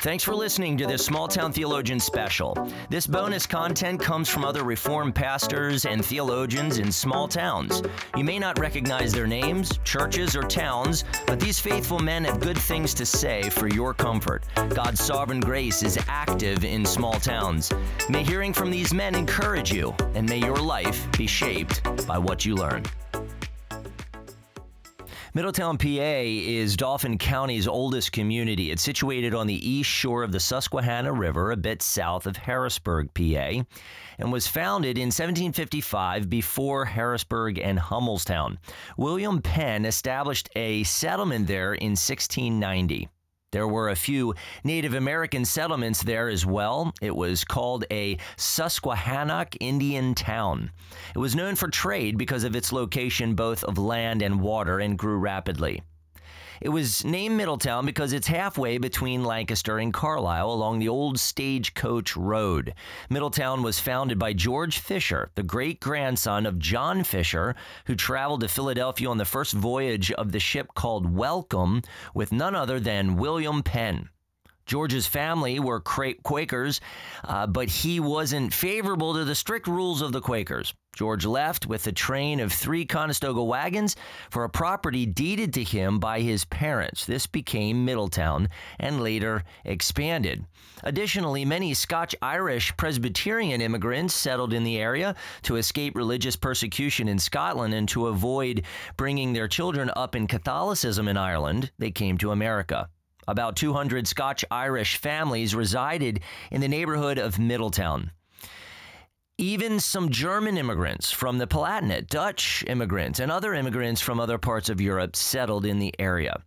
Thanks for listening to this Small Town Theologian special. This bonus content comes from other Reformed pastors and theologians in small towns. You may not recognize their names, churches, or towns, but these faithful men have good things to say for your comfort. God's sovereign grace is active in small towns. May hearing from these men encourage you, and may your life be shaped by what you learn. Middletown, PA is Dauphin County's oldest community. It's situated on the east shore of the Susquehanna River, a bit south of Harrisburg, PA, and was founded in 1755 before Harrisburg and Hummelstown. William Penn established a settlement there in 1690. There were a few Native American settlements there as well. It was called a Susquehannock Indian town. It was known for trade because of its location both of land and water and grew rapidly. It was named Middletown because it's halfway between Lancaster and Carlisle along the old Stagecoach Road. Middletown was founded by George Fisher, the great grandson of John Fisher, who traveled to Philadelphia on the first voyage of the ship called Welcome with none other than William Penn. George's family were Quakers, uh, but he wasn't favorable to the strict rules of the Quakers. George left with a train of three Conestoga wagons for a property deeded to him by his parents. This became Middletown and later expanded. Additionally, many Scotch Irish Presbyterian immigrants settled in the area to escape religious persecution in Scotland and to avoid bringing their children up in Catholicism in Ireland. They came to America. About 200 Scotch Irish families resided in the neighborhood of Middletown. Even some German immigrants from the Palatinate, Dutch immigrants, and other immigrants from other parts of Europe settled in the area.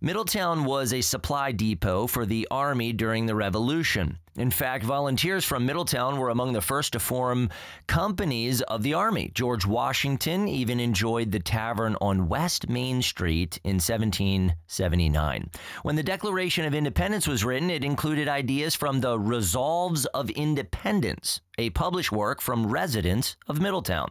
Middletown was a supply depot for the Army during the Revolution. In fact, volunteers from Middletown were among the first to form companies of the Army. George Washington even enjoyed the tavern on West Main Street in 1779. When the Declaration of Independence was written, it included ideas from the Resolves of Independence, a published work from residents of Middletown.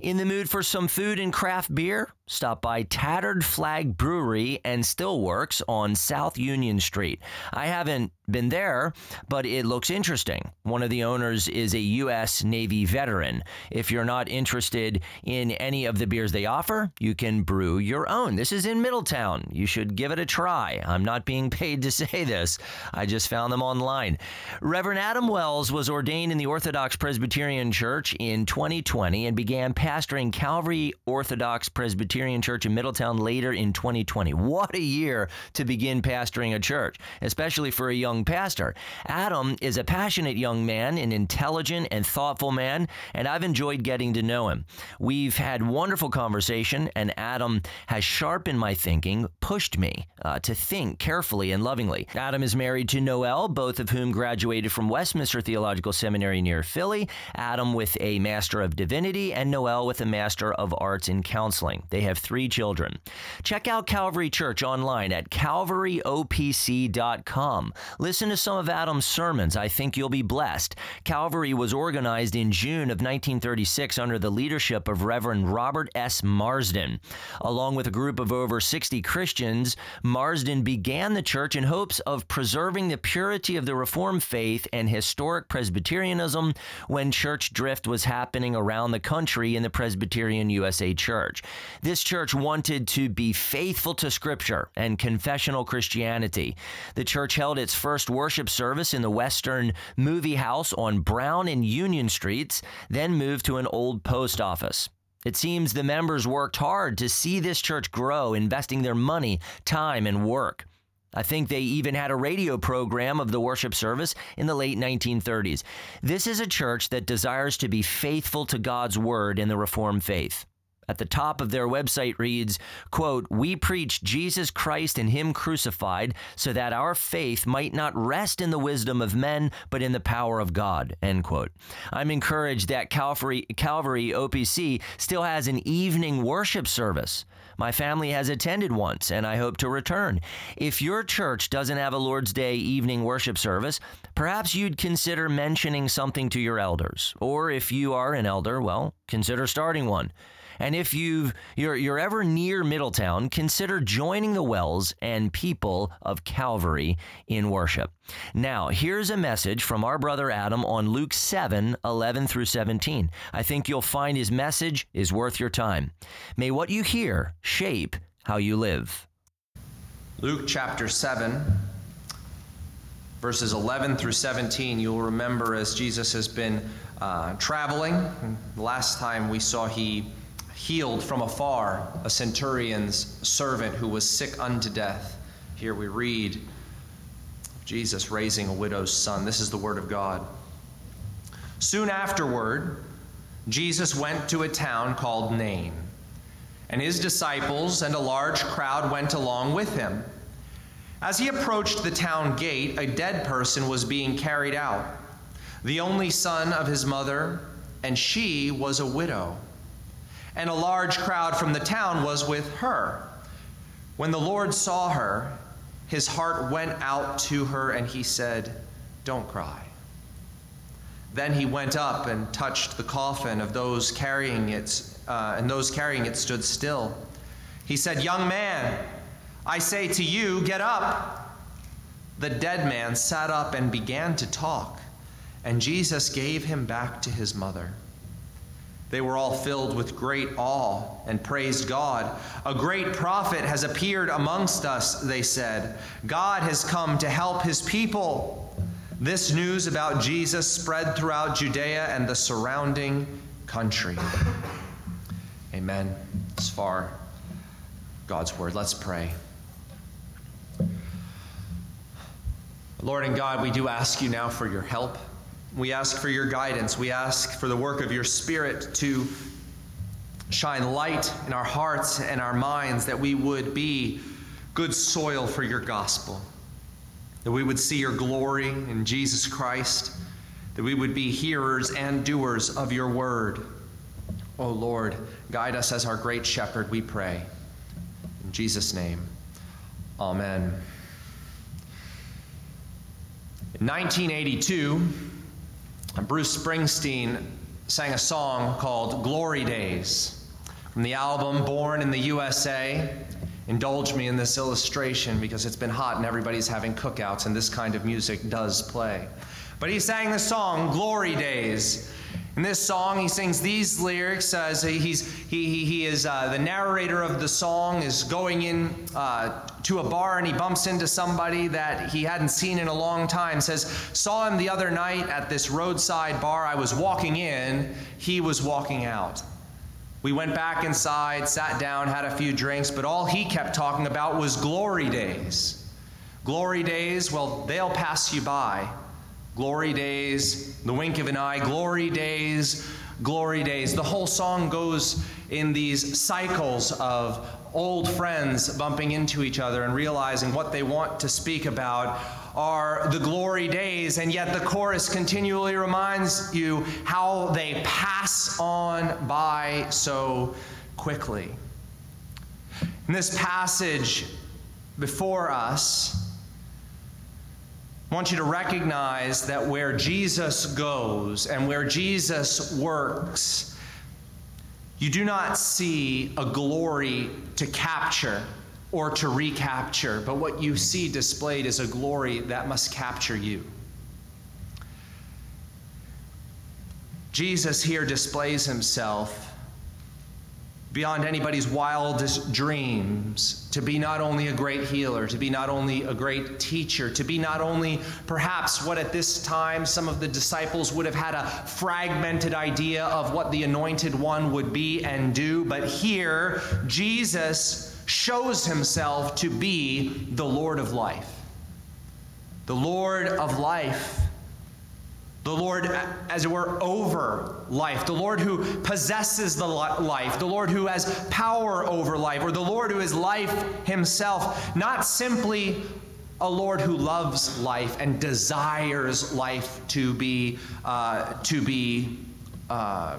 In the mood for some food and craft beer? Stop by Tattered Flag Brewery and Stillworks on South Union Street. I haven't been there, but it looks interesting. One of the owners is a U.S. Navy veteran. If you're not interested in any of the beers they offer, you can brew your own. This is in Middletown. You should give it a try. I'm not being paid to say this, I just found them online. Reverend Adam Wells was ordained in the Orthodox Presbyterian Church in 2020 and began pastoring Calvary Orthodox Presbyterian Church in Middletown later in 2020. What a year to begin pastoring a church, especially for a young pastor. Adam is a passionate young man, an intelligent and thoughtful man, and I've enjoyed getting to know him. We've had wonderful conversation, and Adam has sharpened my thinking, pushed me uh, to think carefully and lovingly. Adam is married to Noel, both of whom graduated from Westminster Theological Seminary near Philly. Adam with a Master of Divinity, and Noel with a Master of Arts in Counseling. They have three children. Check out Calvary Church online at calvaryopc.com. Listen to some of Adam's sermons. I think you'll be blessed. Calvary was organized in June of 1936 under the leadership of Reverend Robert S. Marsden. Along with a group of over 60 Christians, Marsden began the church in hopes of preserving the purity of the Reformed faith and historic Presbyterianism when church drift was happening around the country in the Presbyterian USA Church. This church wanted to be faithful to Scripture and confessional Christianity. The church held its first worship service in the Western Movie House on Brown and Union Streets, then moved to an old post office. It seems the members worked hard to see this church grow, investing their money, time, and work. I think they even had a radio program of the worship service in the late 1930s. This is a church that desires to be faithful to God's word in the Reformed faith. At the top of their website reads, quote, We preach Jesus Christ and Him crucified so that our faith might not rest in the wisdom of men, but in the power of God, end quote. I'm encouraged that Calvary, Calvary OPC still has an evening worship service. My family has attended once, and I hope to return. If your church doesn't have a Lord's Day evening worship service, perhaps you'd consider mentioning something to your elders. Or if you are an elder, well, consider starting one. And if you've, you're, you're ever near Middletown, consider joining the Wells and people of Calvary in worship. Now, here's a message from our brother Adam on Luke 7 11 through 17. I think you'll find his message is worth your time. May what you hear shape how you live. Luke chapter 7, verses 11 through 17. You'll remember as Jesus has been uh, traveling, last time we saw he healed from afar a centurion's servant who was sick unto death. Here we read Jesus raising a widow's son. This is the word of God. Soon afterward, Jesus went to a town called Nain, and his disciples and a large crowd went along with him. As he approached the town gate, a dead person was being carried out, the only son of his mother, and she was a widow. And a large crowd from the town was with her. When the Lord saw her, his heart went out to her, and he said, Don't cry. Then he went up and touched the coffin of those carrying it, uh, and those carrying it stood still. He said, Young man, I say to you, get up. The dead man sat up and began to talk, and Jesus gave him back to his mother. They were all filled with great awe and praised God. A great prophet has appeared amongst us, they said. God has come to help his people. This news about Jesus spread throughout Judea and the surrounding country. Amen. As far God's word. Let's pray. Lord and God, we do ask you now for your help. We ask for your guidance. We ask for the work of your Spirit to shine light in our hearts and our minds that we would be good soil for your gospel, that we would see your glory in Jesus Christ, that we would be hearers and doers of your word. Oh Lord, guide us as our great shepherd, we pray. In Jesus' name, amen. In 1982, Bruce Springsteen sang a song called Glory Days from the album Born in the USA. Indulge me in this illustration because it's been hot and everybody's having cookouts, and this kind of music does play. But he sang the song Glory Days. In this song, he sings these lyrics as he's, he, he, is uh, the narrator of the song is going in uh, to a bar and he bumps into somebody that he hadn't seen in a long time. Says, Saw him the other night at this roadside bar. I was walking in, he was walking out. We went back inside, sat down, had a few drinks, but all he kept talking about was glory days. Glory days, well, they'll pass you by. Glory days, the wink of an eye, glory days, glory days. The whole song goes in these cycles of old friends bumping into each other and realizing what they want to speak about are the glory days, and yet the chorus continually reminds you how they pass on by so quickly. In this passage before us, I want you to recognize that where Jesus goes and where Jesus works, you do not see a glory to capture or to recapture, but what you see displayed is a glory that must capture you. Jesus here displays himself beyond anybody's wildest dreams, to be not only a great healer, to be not only a great teacher, to be not only perhaps what at this time some of the disciples would have had a fragmented idea of what the anointed one would be and do, but here Jesus shows himself to be the Lord of life. The Lord of life the Lord, as it were, over life, the Lord who possesses the life, the Lord who has power over life, or the Lord who is life himself, not simply a Lord who loves life and desires life to be, uh, to be uh,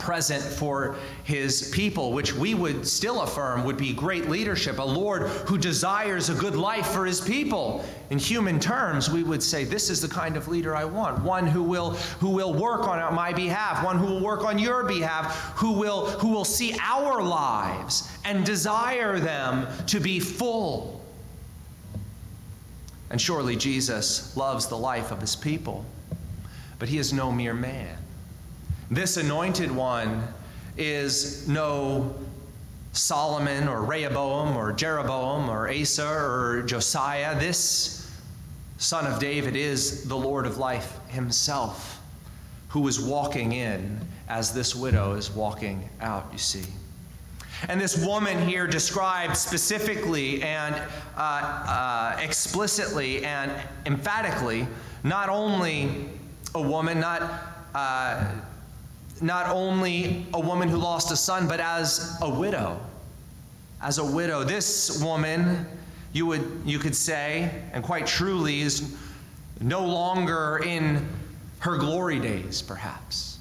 present for his people, which we would still affirm would be great leadership, a Lord who desires a good life for his people. In human terms, we would say, This is the kind of leader I want. One who will, who will work on my behalf, one who will work on your behalf, who will, who will see our lives and desire them to be full. And surely Jesus loves the life of his people, but he is no mere man. This anointed one is no Solomon or Rehoboam or Jeroboam or Asa or Josiah. This son of David is the Lord of life himself, who is walking in as this widow is walking out, you see. And this woman here described specifically and uh, uh, explicitly and emphatically not only a woman, not. Uh, not only a woman who lost a son, but as a widow. As a widow. This woman, you, would, you could say, and quite truly, is no longer in her glory days, perhaps.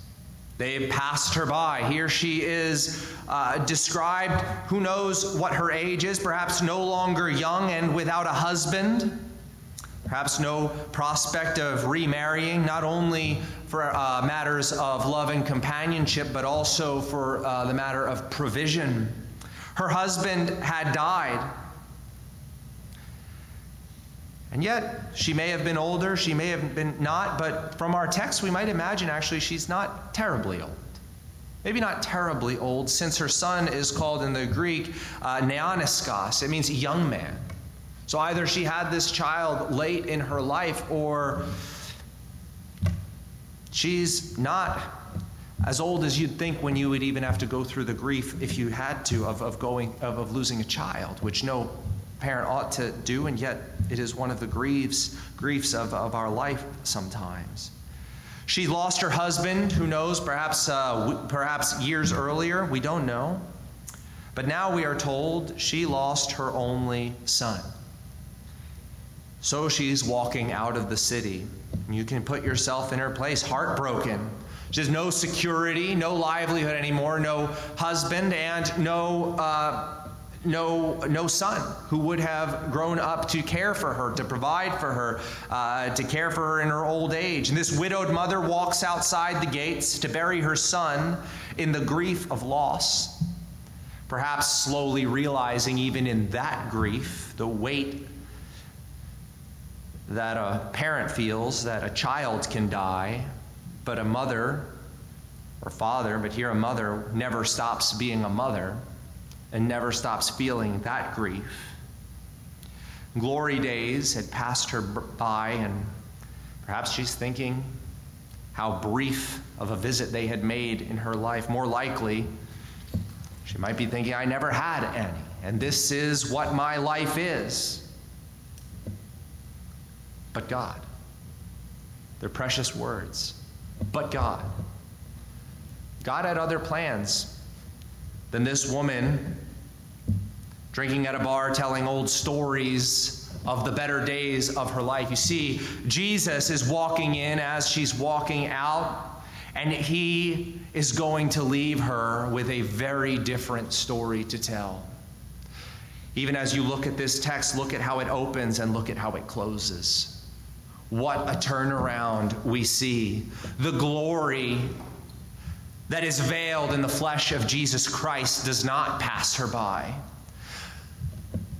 They passed her by. Here she is uh, described, who knows what her age is, perhaps no longer young and without a husband perhaps no prospect of remarrying, not only for uh, matters of love and companionship, but also for uh, the matter of provision. Her husband had died. And yet, she may have been older, she may have been not, but from our text, we might imagine actually she's not terribly old. Maybe not terribly old, since her son is called in the Greek uh, neoniskos. It means young man. So either she had this child late in her life or she's not as old as you'd think when you would even have to go through the grief if you had to of, of going of, of losing a child which no parent ought to do and yet it is one of the griefs griefs of, of our life sometimes. She lost her husband who knows perhaps uh, perhaps years earlier we don't know. But now we are told she lost her only son so she's walking out of the city. You can put yourself in her place, heartbroken. She has no security, no livelihood anymore, no husband, and no, uh, no, no son who would have grown up to care for her, to provide for her, uh, to care for her in her old age. And this widowed mother walks outside the gates to bury her son in the grief of loss. Perhaps slowly realizing, even in that grief, the weight that a parent feels that a child can die, but a mother or father, but here a mother, never stops being a mother and never stops feeling that grief. Glory days had passed her by, and perhaps she's thinking how brief of a visit they had made in her life. More likely, she might be thinking, I never had any, and this is what my life is but God. They're precious words, but God. God had other plans than this woman drinking at a bar, telling old stories of the better days of her life. You see, Jesus is walking in as she's walking out, and he is going to leave her with a very different story to tell. Even as you look at this text, look at how it opens and look at how it closes. What a turnaround we see. The glory that is veiled in the flesh of Jesus Christ does not pass her by,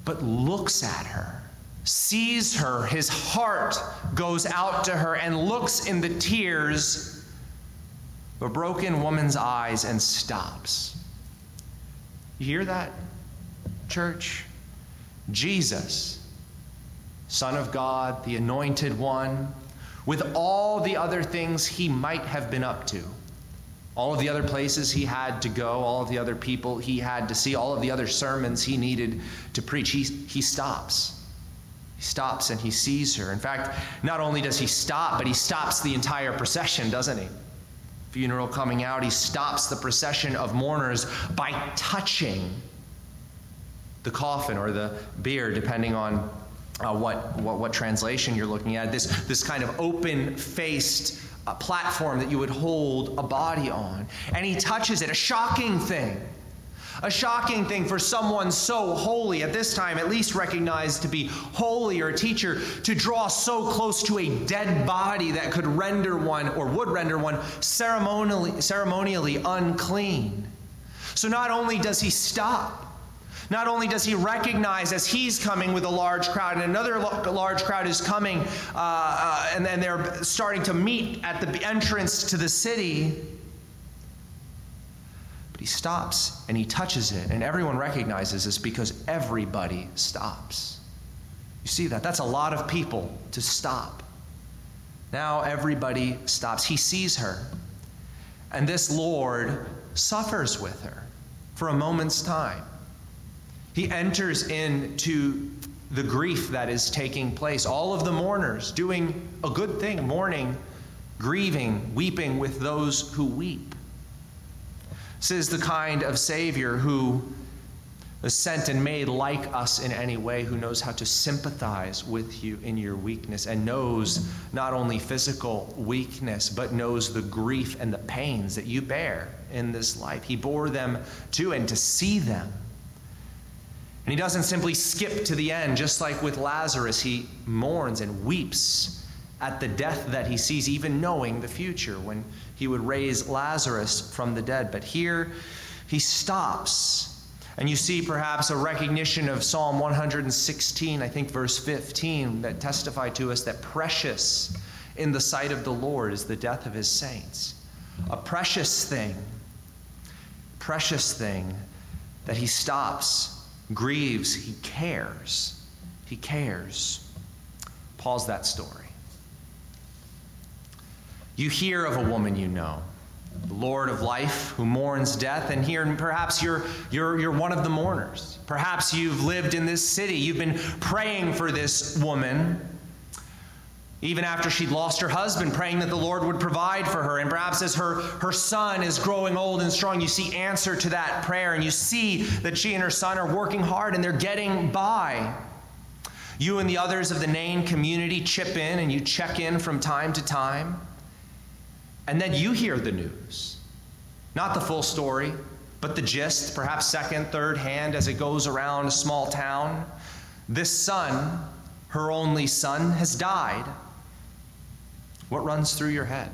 but looks at her, sees her. His heart goes out to her and looks in the tears of a broken woman's eyes and stops. You hear that, church? Jesus Son of God, the Anointed One, with all the other things he might have been up to. All of the other places he had to go, all of the other people he had to see, all of the other sermons he needed to preach, he, he stops. He stops and he sees her. In fact, not only does he stop, but he stops the entire procession, doesn't he? Funeral coming out, he stops the procession of mourners by touching the coffin or the bier, depending on uh, what, what, what translation you're looking at. This, this kind of open faced a platform that you would hold a body on. And he touches it, a shocking thing. A shocking thing for someone so holy, at this time at least recognized to be holy or a teacher, to draw so close to a dead body that could render one or would render one ceremonially, ceremonially unclean. So not only does he stop, not only does he recognize as he's coming with a large crowd, and another large crowd is coming, uh, uh, and then they're starting to meet at the entrance to the city. But he stops and he touches it, and everyone recognizes this because everybody stops. You see that? That's a lot of people to stop. Now everybody stops. He sees her, and this Lord suffers with her for a moment's time. He enters into the grief that is taking place. All of the mourners doing a good thing, mourning, grieving, weeping with those who weep. This is the kind of Savior who is sent and made like us in any way, who knows how to sympathize with you in your weakness and knows not only physical weakness, but knows the grief and the pains that you bear in this life. He bore them too, and to see them and he doesn't simply skip to the end, just like with Lazarus, he mourns and weeps at the death that he sees, even knowing the future when he would raise Lazarus from the dead. But here he stops. And you see perhaps a recognition of Psalm 116, I think verse 15, that testify to us that precious in the sight of the Lord is the death of his saints. A precious thing, precious thing that he stops grieves, he cares. He cares. Pause that story. You hear of a woman you know, the Lord of life who mourns death, and here perhaps you're, you're, you're one of the mourners. Perhaps you've lived in this city, you've been praying for this woman even after she'd lost her husband, praying that the Lord would provide for her. And perhaps as her, her son is growing old and strong, you see answer to that prayer, and you see that she and her son are working hard and they're getting by. You and the others of the Nain community chip in and you check in from time to time. And then you hear the news. Not the full story, but the gist, perhaps second, third hand as it goes around a small town. This son, her only son, has died. What runs through your head?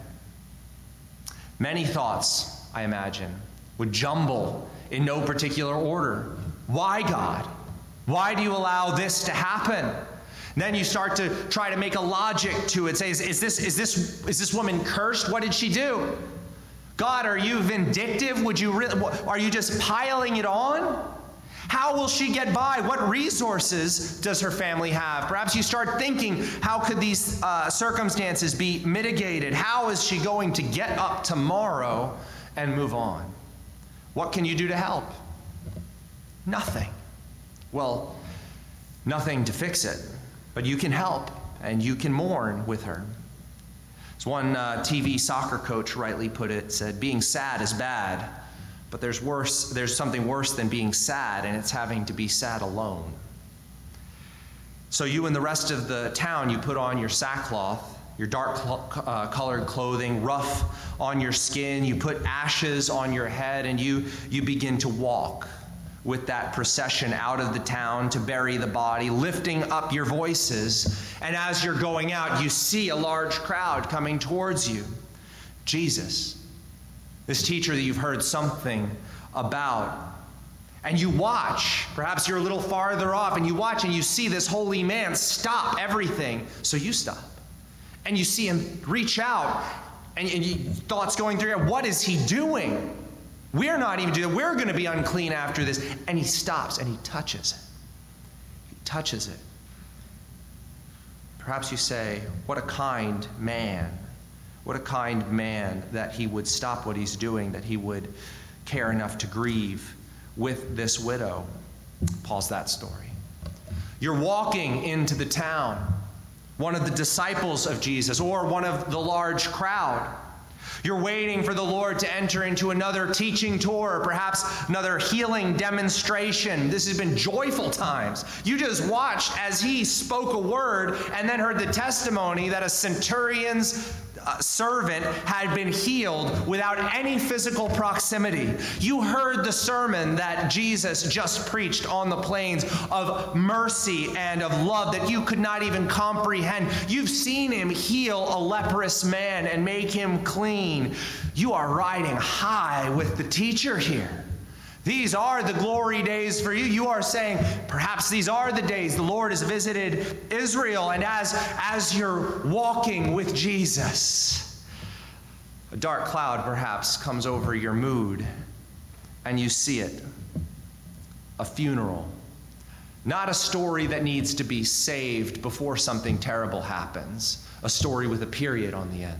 Many thoughts, I imagine, would jumble in no particular order. Why, God? Why do you allow this to happen? Then you start to try to make a logic to it. Say, is, is, this, is, this, is this woman cursed? What did she do? God, are you vindictive? Would you are you just piling it on? How will she get by? What resources does her family have? Perhaps you start thinking, how could these uh, circumstances be mitigated? How is she going to get up tomorrow and move on? What can you do to help? Nothing. Well, nothing to fix it, but you can help and you can mourn with her. As one uh, TV soccer coach rightly put it, said, being sad is bad but there's worse, there's something worse than being sad, and it's having to be sad alone. So you and the rest of the town, you put on your sackcloth, your dark uh, colored clothing, rough on your skin, you put ashes on your head, and you, you begin to walk with that procession out of the town to bury the body, lifting up your voices. And as you're going out, you see a large crowd coming towards you. Jesus this teacher that you've heard something about. And you watch, perhaps you're a little farther off, and you watch and you see this holy man stop everything. So you stop. And you see him reach out, and, and you, thoughts going through your what is he doing? We're not even doing We're going to be unclean after this. And he stops and he touches it. He touches it. Perhaps you say, What a kind man. What a kind man that he would stop what he's doing, that he would care enough to grieve with this widow. Pause that story. You're walking into the town, one of the disciples of Jesus, or one of the large crowd. You're waiting for the Lord to enter into another teaching tour, or perhaps another healing demonstration. This has been joyful times. You just watched as he spoke a word and then heard the testimony that a centurion's servant had been healed without any physical proximity. You heard the sermon that Jesus just preached on the plains of mercy and of love that you could not even comprehend. You've seen him heal a leprous man and make him clean. You are riding high with the teacher here. These are the glory days for you. You are saying, perhaps these are the days the Lord has visited Israel. And as, as you're walking with Jesus, a dark cloud perhaps comes over your mood, and you see it a funeral. Not a story that needs to be saved before something terrible happens, a story with a period on the end.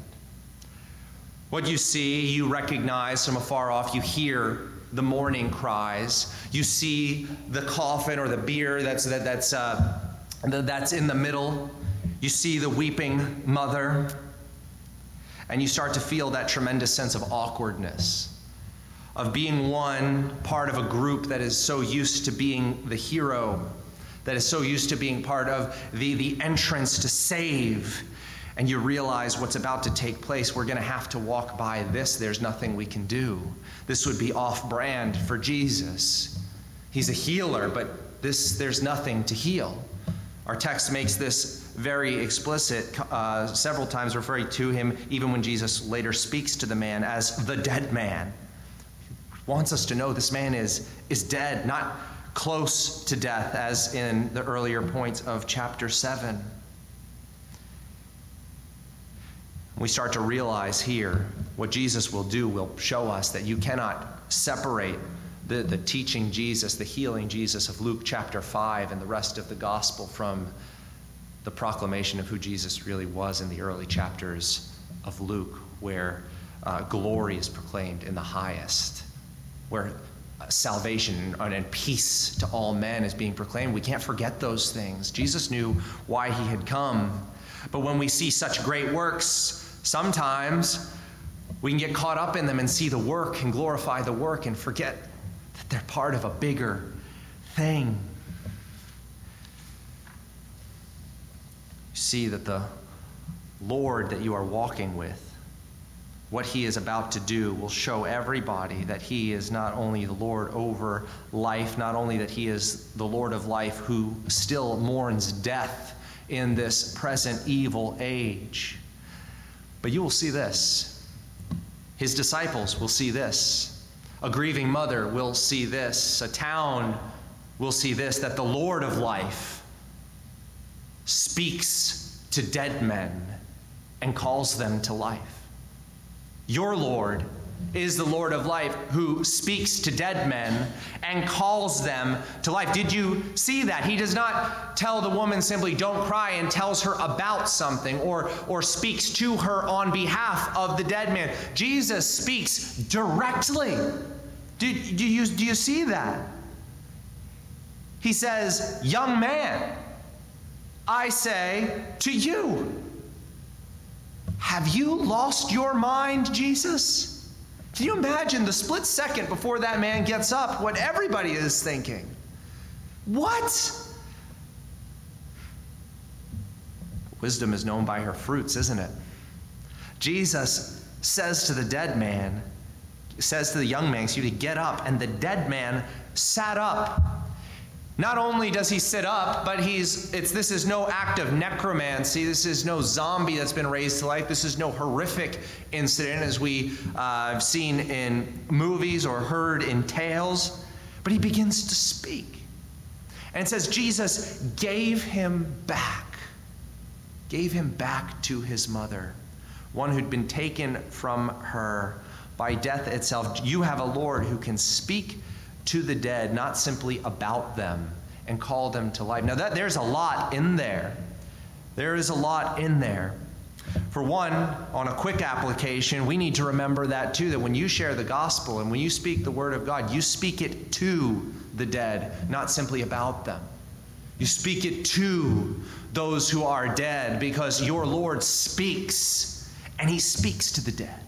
What you see, you recognize from afar off, you hear the mourning cries. You see the coffin or the bier that's, that, that's, uh, that's in the middle. You see the weeping mother. And you start to feel that tremendous sense of awkwardness, of being one part of a group that is so used to being the hero, that is so used to being part of the, the entrance to save and you realize what's about to take place, we're going to have to walk by this. There's nothing we can do. This would be off brand for Jesus. He's a healer, but this, there's nothing to heal. Our text makes this very explicit, uh, several times referring to him, even when Jesus later speaks to the man as the dead man. He wants us to know this man is, is dead, not close to death, as in the earlier points of chapter 7. We start to realize here what Jesus will do will show us that you cannot separate the, the teaching Jesus, the healing Jesus of Luke chapter 5 and the rest of the gospel from the proclamation of who Jesus really was in the early chapters of Luke, where uh, glory is proclaimed in the highest, where uh, salvation and peace to all men is being proclaimed. We can't forget those things. Jesus knew why he had come. But when we see such great works, Sometimes we can get caught up in them and see the work and glorify the work and forget that they're part of a bigger thing. You see that the Lord that you are walking with, what he is about to do, will show everybody that he is not only the Lord over life, not only that he is the Lord of life who still mourns death in this present evil age but you will see this. His disciples will see this. A grieving mother will see this. A town will see this that the Lord of life speaks to dead men and calls them to life. Your Lord is the Lord of life who speaks to dead men and calls them to life. Did you see that? He does not tell the woman simply, don't cry, and tells her about something or, or speaks to her on behalf of the dead man. Jesus speaks directly. Do, do, you, do you see that? He says, Young man, I say to you, have you lost your mind, Jesus? Can you imagine the split second before that man gets up what everybody is thinking? What? Wisdom is known by her fruits, isn't it? Jesus says to the dead man, says to the young man, excuse me, get up. And the dead man sat up. Not only does he sit up, but he's it's this is no act of necromancy. This is no zombie that's been raised to life. This is no horrific incident as we uh, seen in movies or heard in tales. But he begins to speak. And it says Jesus gave him back, gave him back to his mother, one who'd been taken from her by death itself. You have a Lord who can speak to the dead, not simply about them, and call them to life. Now, that, there's a lot in there. There is a lot in there. For one, on a quick application, we need to remember that too that when you share the gospel and when you speak the word of God, you speak it to the dead, not simply about them. You speak it to those who are dead because your Lord speaks and he speaks to the dead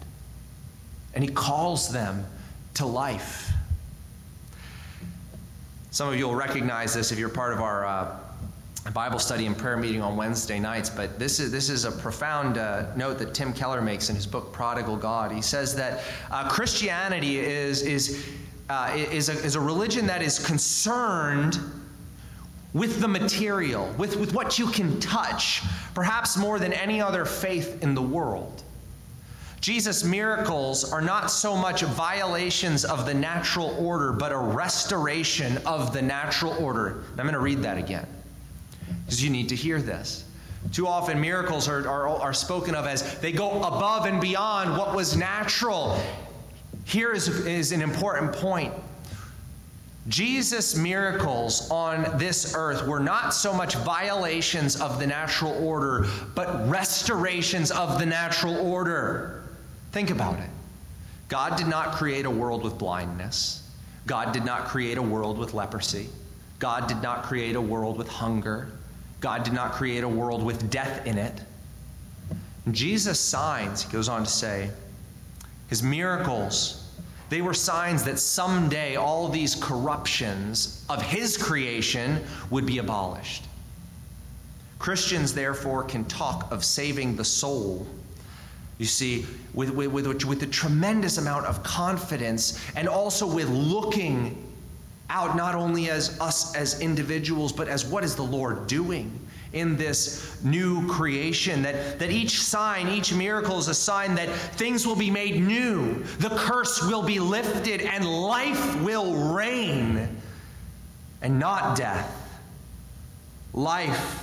and he calls them to life. Some of you will recognize this if you're part of our, uh, Bible study and prayer meeting on Wednesday nights, but this is, this is a profound uh, note that Tim Keller makes in his book, Prodigal God. He says that uh, Christianity is, is, uh, is, a, is a religion that is concerned with the material, with, with what you can touch, perhaps more than any other faith in the world. Jesus' miracles are not so much violations of the natural order, but a restoration of the natural order. I'm going to read that again because you need to hear this. Too often, miracles are, are, are spoken of as they go above and beyond what was natural. Here is, is an important point. Jesus' miracles on this earth were not so much violations of the natural order, but restorations of the natural order. Think about it. God did not create a world with blindness. God did not create a world with leprosy. God did not create a world with hunger. God did not create a world with death in it. Jesus' signs, he goes on to say, his miracles, they were signs that someday all these corruptions of his creation would be abolished. Christians, therefore, can talk of saving the soul. You see, with, with, with, with a tremendous amount of confidence and also with looking out not only as us as individuals, but as what is the Lord doing in this new creation. That, that each sign, each miracle is a sign that things will be made new, the curse will be lifted, and life will reign, and not death. Life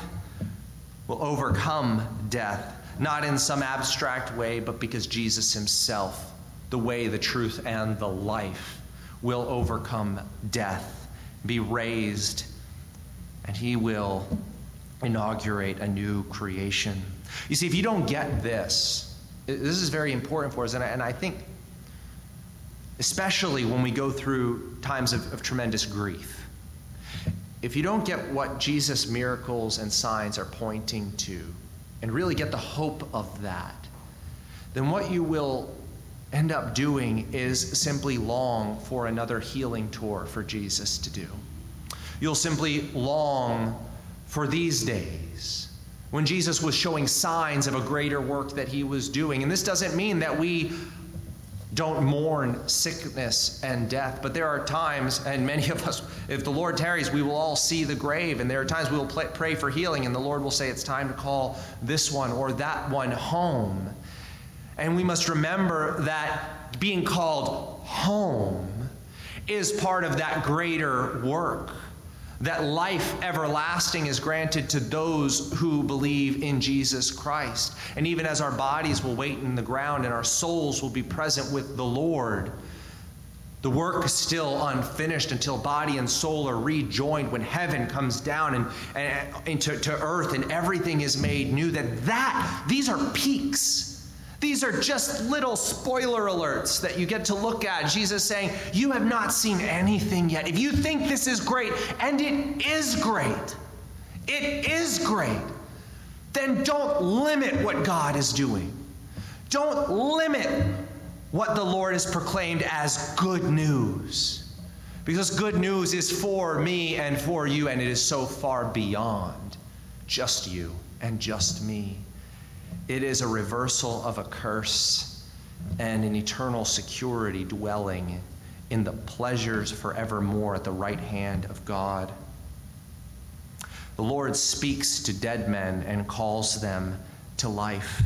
will overcome death, not in some abstract way, but because Jesus Himself, the way, the truth, and the life, will overcome death, be raised, and he will inaugurate a new creation. You see, if you don't get this, this is very important for us, and I, and I think, especially when we go through times of, of tremendous grief, if you don't get what Jesus' miracles and signs are pointing to, and really get the hope of that, then what you will end up doing is simply long for another healing tour for Jesus to do. You'll simply long for these days when Jesus was showing signs of a greater work that he was doing. And this doesn't mean that we don't mourn sickness and death, but there are times, and many of us, if the Lord tarries, we will all see the grave, and there are times we will pray for healing, and the Lord will say it's time to call this one or that one home. And we must remember that being called home is part of that greater work. That life everlasting is granted to those who believe in Jesus Christ. And even as our bodies will wait in the ground and our souls will be present with the Lord, the work is still unfinished until body and soul are rejoined when heaven comes down and, and into to earth and everything is made new. That that these are peeks these are just little spoiler alerts that you get to look at. Jesus saying, You have not seen anything yet. If you think this is great, and it is great, it is great, then don't limit what God is doing. Don't limit what the Lord has proclaimed as good news. Because good news is for me and for you, and it is so far beyond just you and just me. It is a reversal of a curse and an eternal security dwelling in the pleasures forevermore at the right hand of God. The Lord speaks to dead men and calls them to life.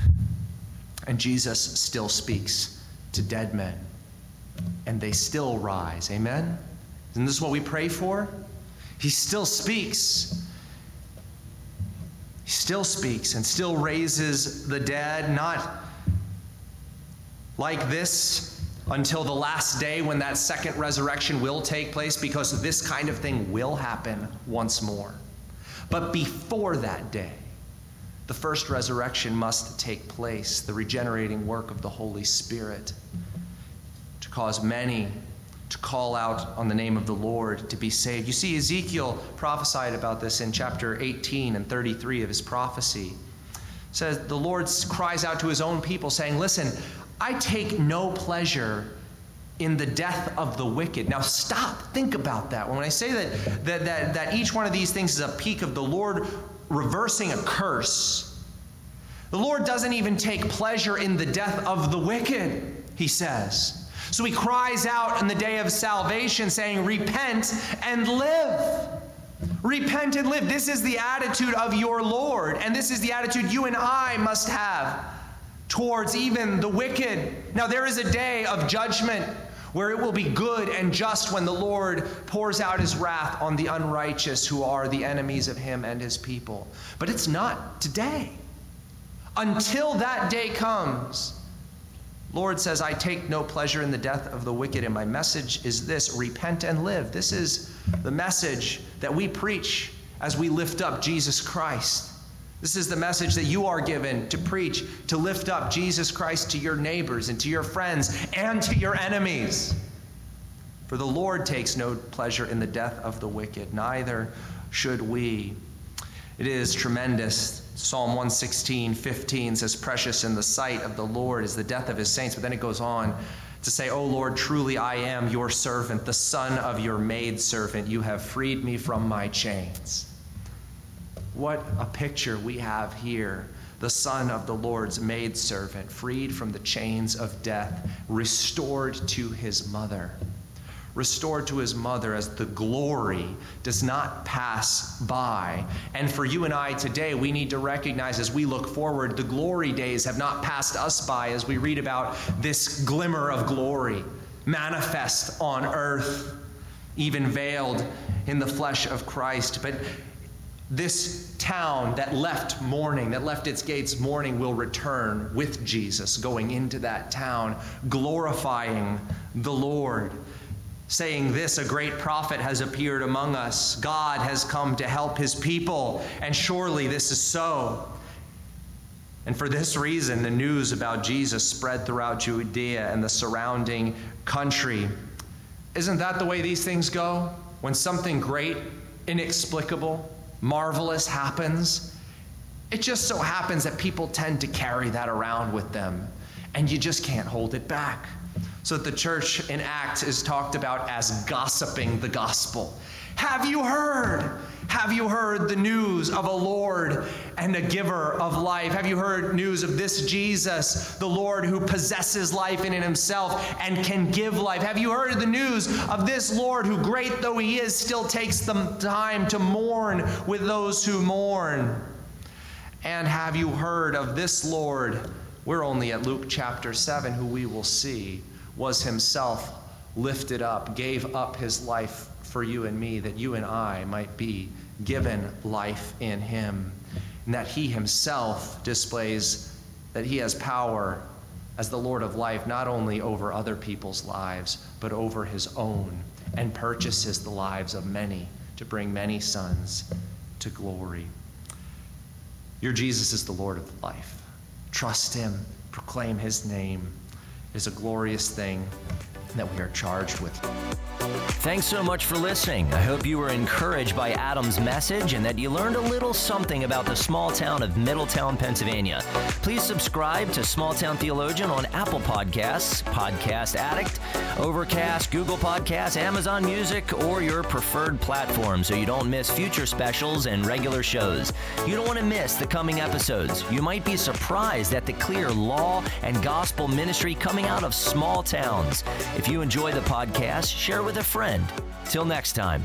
And Jesus still speaks to dead men, and they still rise. Amen? Isn't this what we pray for? He still speaks he still speaks and still raises the dead, not like this until the last day when that second resurrection will take place, because this kind of thing will happen once more. But before that day, the first resurrection must take place, the regenerating work of the Holy Spirit, to cause many to call out on the name of the Lord to be saved. You see, Ezekiel prophesied about this in chapter 18 and 33 of his prophecy. It says, The Lord cries out to his own people, saying, Listen, I take no pleasure in the death of the wicked. Now stop, think about that. When I say that, that, that, that each one of these things is a peek of the Lord reversing a curse, the Lord doesn't even take pleasure in the death of the wicked, he says. So he cries out in the day of salvation, saying, Repent and live. Repent and live. This is the attitude of your Lord, and this is the attitude you and I must have towards even the wicked. Now, there is a day of judgment where it will be good and just when the Lord pours out his wrath on the unrighteous who are the enemies of him and his people. But it's not today. Until that day comes, Lord says, I take no pleasure in the death of the wicked, and my message is this repent and live. This is the message that we preach as we lift up Jesus Christ. This is the message that you are given to preach, to lift up Jesus Christ to your neighbors and to your friends and to your enemies. For the Lord takes no pleasure in the death of the wicked, neither should we. It is tremendous. Psalm 116, 15 says, Precious in the sight of the Lord is the death of his saints. But then it goes on to say, O Lord, truly I am your servant, the son of your maidservant. You have freed me from my chains. What a picture we have here. The son of the Lord's maidservant, freed from the chains of death, restored to his mother. Restored to his mother as the glory does not pass by. And for you and I today, we need to recognize as we look forward, the glory days have not passed us by as we read about this glimmer of glory manifest on earth, even veiled in the flesh of Christ. But this town that left mourning, that left its gates mourning, will return with Jesus going into that town, glorifying the Lord. Saying this, a great prophet has appeared among us. God has come to help his people, and surely this is so. And for this reason, the news about Jesus spread throughout Judea and the surrounding country. Isn't that the way these things go? When something great, inexplicable, marvelous happens, it just so happens that people tend to carry that around with them, and you just can't hold it back. So that the church in Acts is talked about as gossiping the gospel. Have you heard? Have you heard the news of a Lord and a giver of life? Have you heard news of this Jesus, the Lord who possesses life in himself and can give life? Have you heard the news of this Lord who, great though he is, still takes the time to mourn with those who mourn? And have you heard of this Lord? We're only at Luke chapter 7, who we will see was himself lifted up, gave up his life for you and me, that you and I might be given life in him, and that he himself displays that he has power as the Lord of life, not only over other people's lives, but over his own, and purchases the lives of many to bring many sons to glory. Your Jesus is the Lord of life. Trust him, proclaim his name. Is a glorious thing that we are charged with. Thanks so much for listening. I hope you were encouraged by Adam's message and that you learned a little something about the small town of Middletown, Pennsylvania. Please subscribe to Small Town Theologian on Apple Podcasts, Podcast Addict, Overcast, Google Podcasts, Amazon Music, or your preferred platform so you don't miss future specials and regular shows. You don't want to miss the coming episodes. You might be surprised at the clear law and gospel ministry coming out of small towns. If you enjoy the podcast, share with a friend. Till next time.